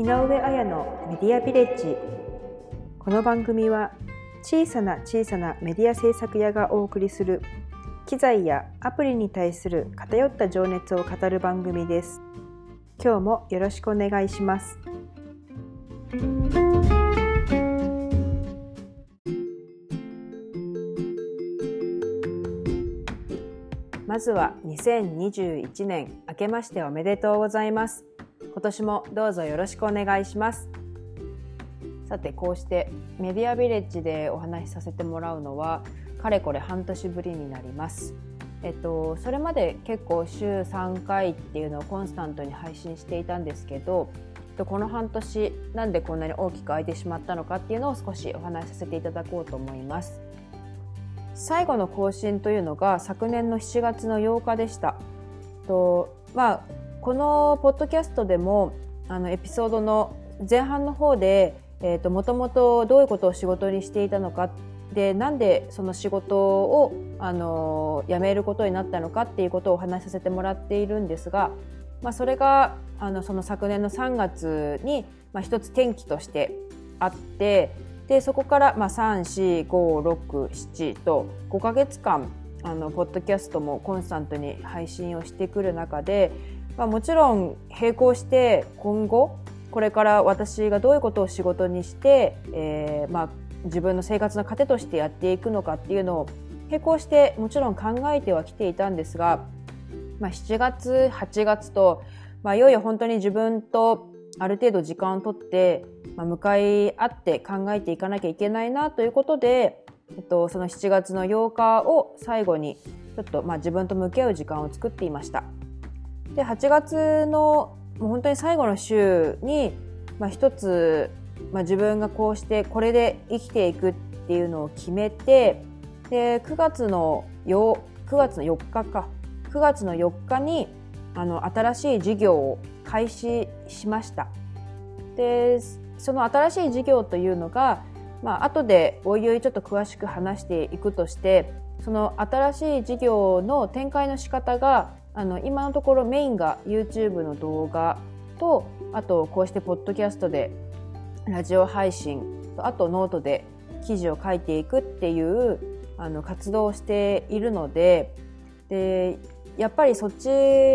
井上彩のメディアビレッジ。この番組は小さな小さなメディア制作屋がお送りする機材やアプリに対する偏った情熱を語る番組です。今日もよろしくお願いします。まずは2021年明けましておめでとうございます。今年もどうぞよろしくお願いしますさてこうしてメディアビレッジでお話しさせてもらうのはかれこれ半年ぶりになりますえっと、それまで結構週3回っていうのをコンスタントに配信していたんですけどこの半年なんでこんなに大きく空いてしまったのかっていうのを少しお話しさせていただこうと思います。最後の更新というのが昨年の7月の8日でした。とまあ、このポッドキャストでもあのエピソードの前半の方でもともとどういうことを仕事にしていたのかでなんでその仕事をあの辞めることになったのかっていうことをお話しさせてもらっているんですが、まあ、それがあのその昨年の3月に、まあ、一つ転機としてあってでそこからまあ34567と5か月間あのポッドキャストもコンスタントに配信をしてくる中で、まあ、もちろん並行して今後これから私がどういうことを仕事にして、えーまあ、自分の生活の糧としてやっていくのかっていうのを並行してもちろん考えてはきていたんですが、まあ、7月8月と、まあ、いよいよ本当に自分とある程度時間をとって、まあ、向かい合って考えていかなきゃいけないなということで、えっと、その7月の8日を最後にちょっとまあ自分と向き合う時間を作っていました。で8月のもう本当に最後の週に、まあ、一つ、まあ、自分がこうしてこれで生きていくっていうのを決めてで9月の9月の4日か9月の4日にあの新しい事業を開始しました。でその新しい事業というのが、まあ後でおいおいちょっと詳しく話していくとしてその新しい事業の展開の仕方があの今のところメインが YouTube の動画とあとこうしてポッドキャストでラジオ配信とあとノートで記事を書いていくっていうあの活動をしているのででやっぱりそち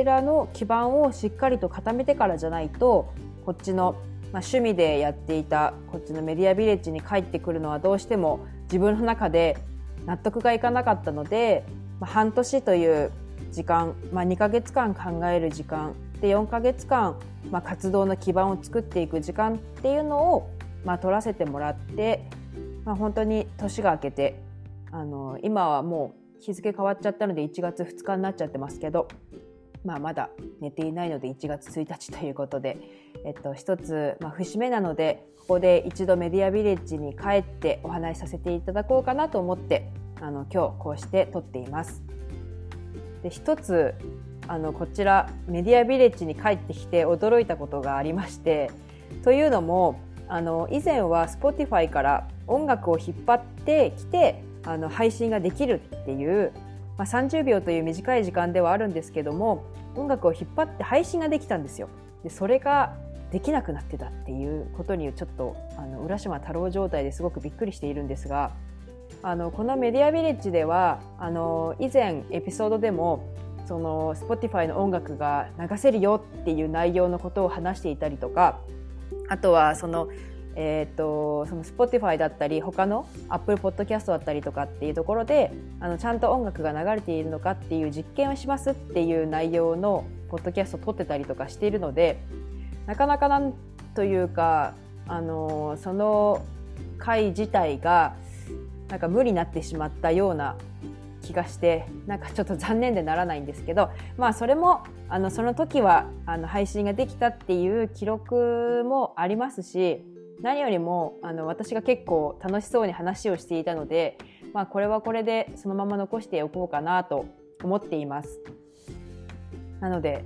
らの基盤をしっかりと固めてからじゃないとこっちの、まあ、趣味でやっていたこっちのメディアビレッジに帰ってくるのはどうしても自分の中で納得がいかなかったので、まあ、半年という時間、まあ、2ヶ月間考える時間で4ヶ月間、まあ、活動の基盤を作っていく時間っていうのを、まあ、取らせてもらって、まあ、本当に年が明けてあの今はもう日付変わっちゃったので1月2日になっちゃってますけど、まあ、まだ寝ていないので1月1日ということで、えっと、一つ、まあ、節目なのでここで一度メディアビレッジに帰ってお話しさせていただこうかなと思ってあの今日こうして撮っています。で一つあのこちらメディアビレッジに帰ってきて驚いたことがありましてというのもあの以前は Spotify から音楽を引っ張ってきてあの配信ができるっていう、まあ、30秒という短い時間ではあるんですけども音楽を引っ張って配信ができたんですよ。でそれができなくなってたっていうことにちょっとあの浦島太郎状態ですごくびっくりしているんですがあのこのメディアビレッジではあの以前エピソードでもその Spotify の音楽が流せるよっていう内容のことを話していたりとかあとはそのえーと、その Spotify だったり他の Apple Podcast だったりとかっていうところであのちゃんと音楽が流れているのかっていう実験をしますっていう内容のポッドキャストを撮ってたりとかしているのでなかなかなんというかあのその回自体がなんか無理になってしまったような気がしてなんかちょっと残念でならないんですけどまあそれもあのその時はあの配信ができたっていう記録もありますし何よりもあの私が結構楽しそうに話をしていたので、まあ、これはこれでそのまま残しておこうかなと思っています。なので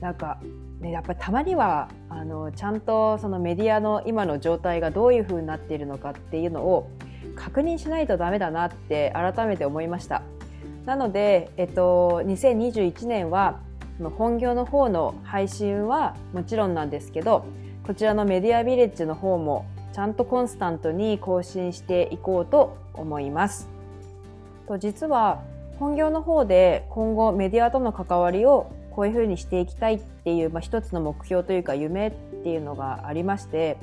なんか、ね、やっぱりたまにはあのちゃんとそのメディアの今の状態がどういうふうになっているのかっていうのを確認しないとダメだなって改めて思いました。なので、えっと、2021年は本業の方の配信はもちろんなんですけどこちらのメディアビレッジの方もちゃんとコンスタントに更新していこうと思います。と実は本業の方で今後メディアとの関わりをこういうふうにしていきたいっていう、まあ、一つの目標というか夢っていうのがありまして、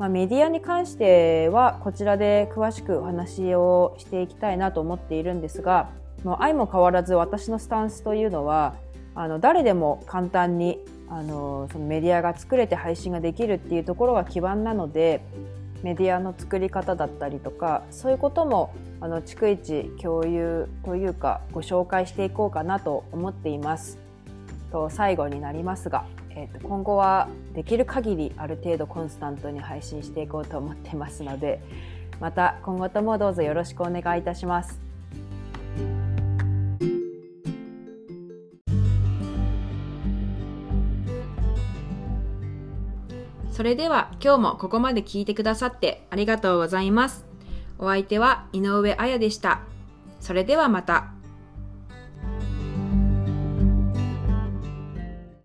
まあ、メディアに関してはこちらで詳しくお話をしていきたいなと思っているんですがもう相も変わらず私のスタンスというのはあの誰でも簡単にあのそのメディアが作れて配信ができるっていうところが基盤なのでメディアの作り方だったりとかそういうこともあの逐一共有というかご紹介していこうかなと思っています。と最後になりますが、えー、と今後はできる限りある程度コンスタントに配信していこうと思ってますのでまた今後ともどうぞよろしくお願いいたします。それでは今日もここまで聞いてくださってありがとうございます。お相手は井上彩でした。それではまた。